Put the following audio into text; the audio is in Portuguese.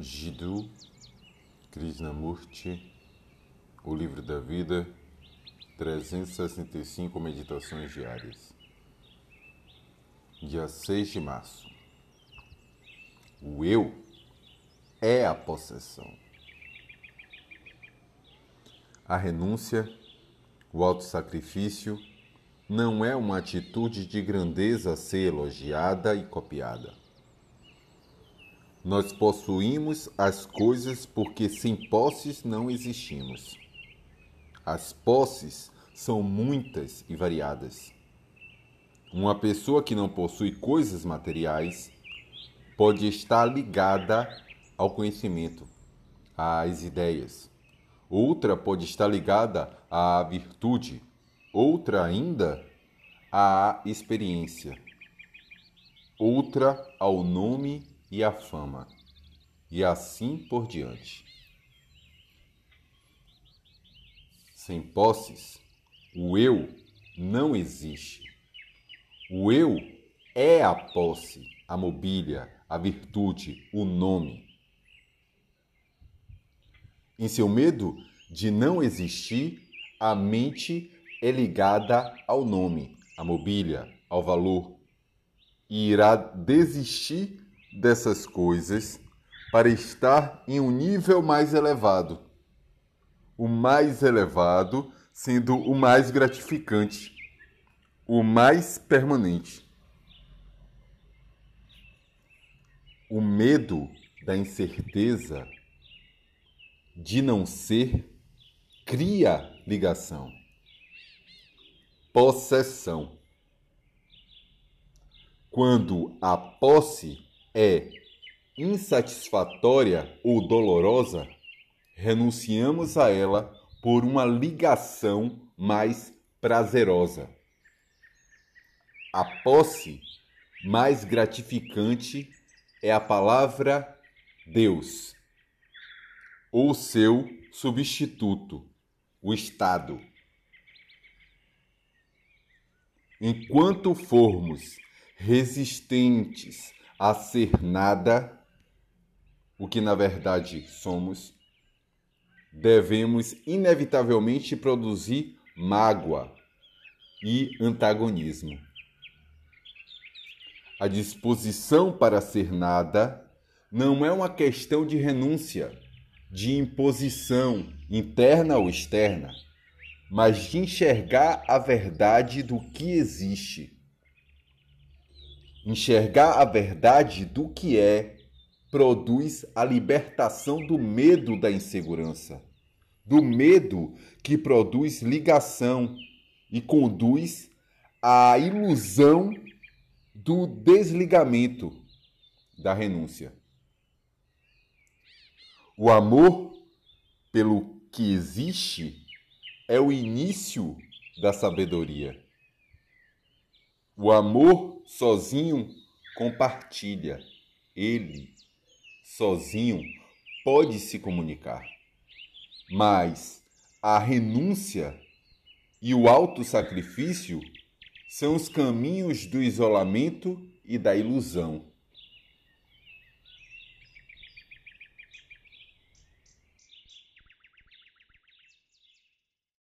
Jiddu Krishnamurti, O Livro da Vida, 365 Meditações Diárias. Dia 6 de março. O eu é a possessão. A renúncia, o autossacrifício, não é uma atitude de grandeza a ser elogiada e copiada nós possuímos as coisas porque sem posses não existimos. As posses são muitas e variadas. Uma pessoa que não possui coisas materiais pode estar ligada ao conhecimento, às ideias. Outra pode estar ligada à virtude, outra ainda à experiência, outra ao nome e a fama, e assim por diante. Sem posses, o eu não existe. O eu é a posse, a mobília, a virtude, o nome. Em seu medo de não existir, a mente é ligada ao nome, à mobília, ao valor, e irá desistir dessas coisas para estar em um nível mais elevado. O mais elevado sendo o mais gratificante, o mais permanente. O medo da incerteza de não ser cria ligação, possessão. Quando a posse é insatisfatória ou dolorosa, renunciamos a ela por uma ligação mais prazerosa. A posse mais gratificante é a palavra Deus, ou seu substituto, o Estado. Enquanto formos resistentes a ser nada, o que na verdade somos, devemos inevitavelmente produzir mágoa e antagonismo. A disposição para ser nada não é uma questão de renúncia, de imposição interna ou externa, mas de enxergar a verdade do que existe Enxergar a verdade do que é produz a libertação do medo da insegurança, do medo que produz ligação e conduz à ilusão do desligamento da renúncia. O amor pelo que existe é o início da sabedoria. O amor sozinho compartilha. Ele sozinho pode se comunicar. Mas a renúncia e o autossacrifício são os caminhos do isolamento e da ilusão.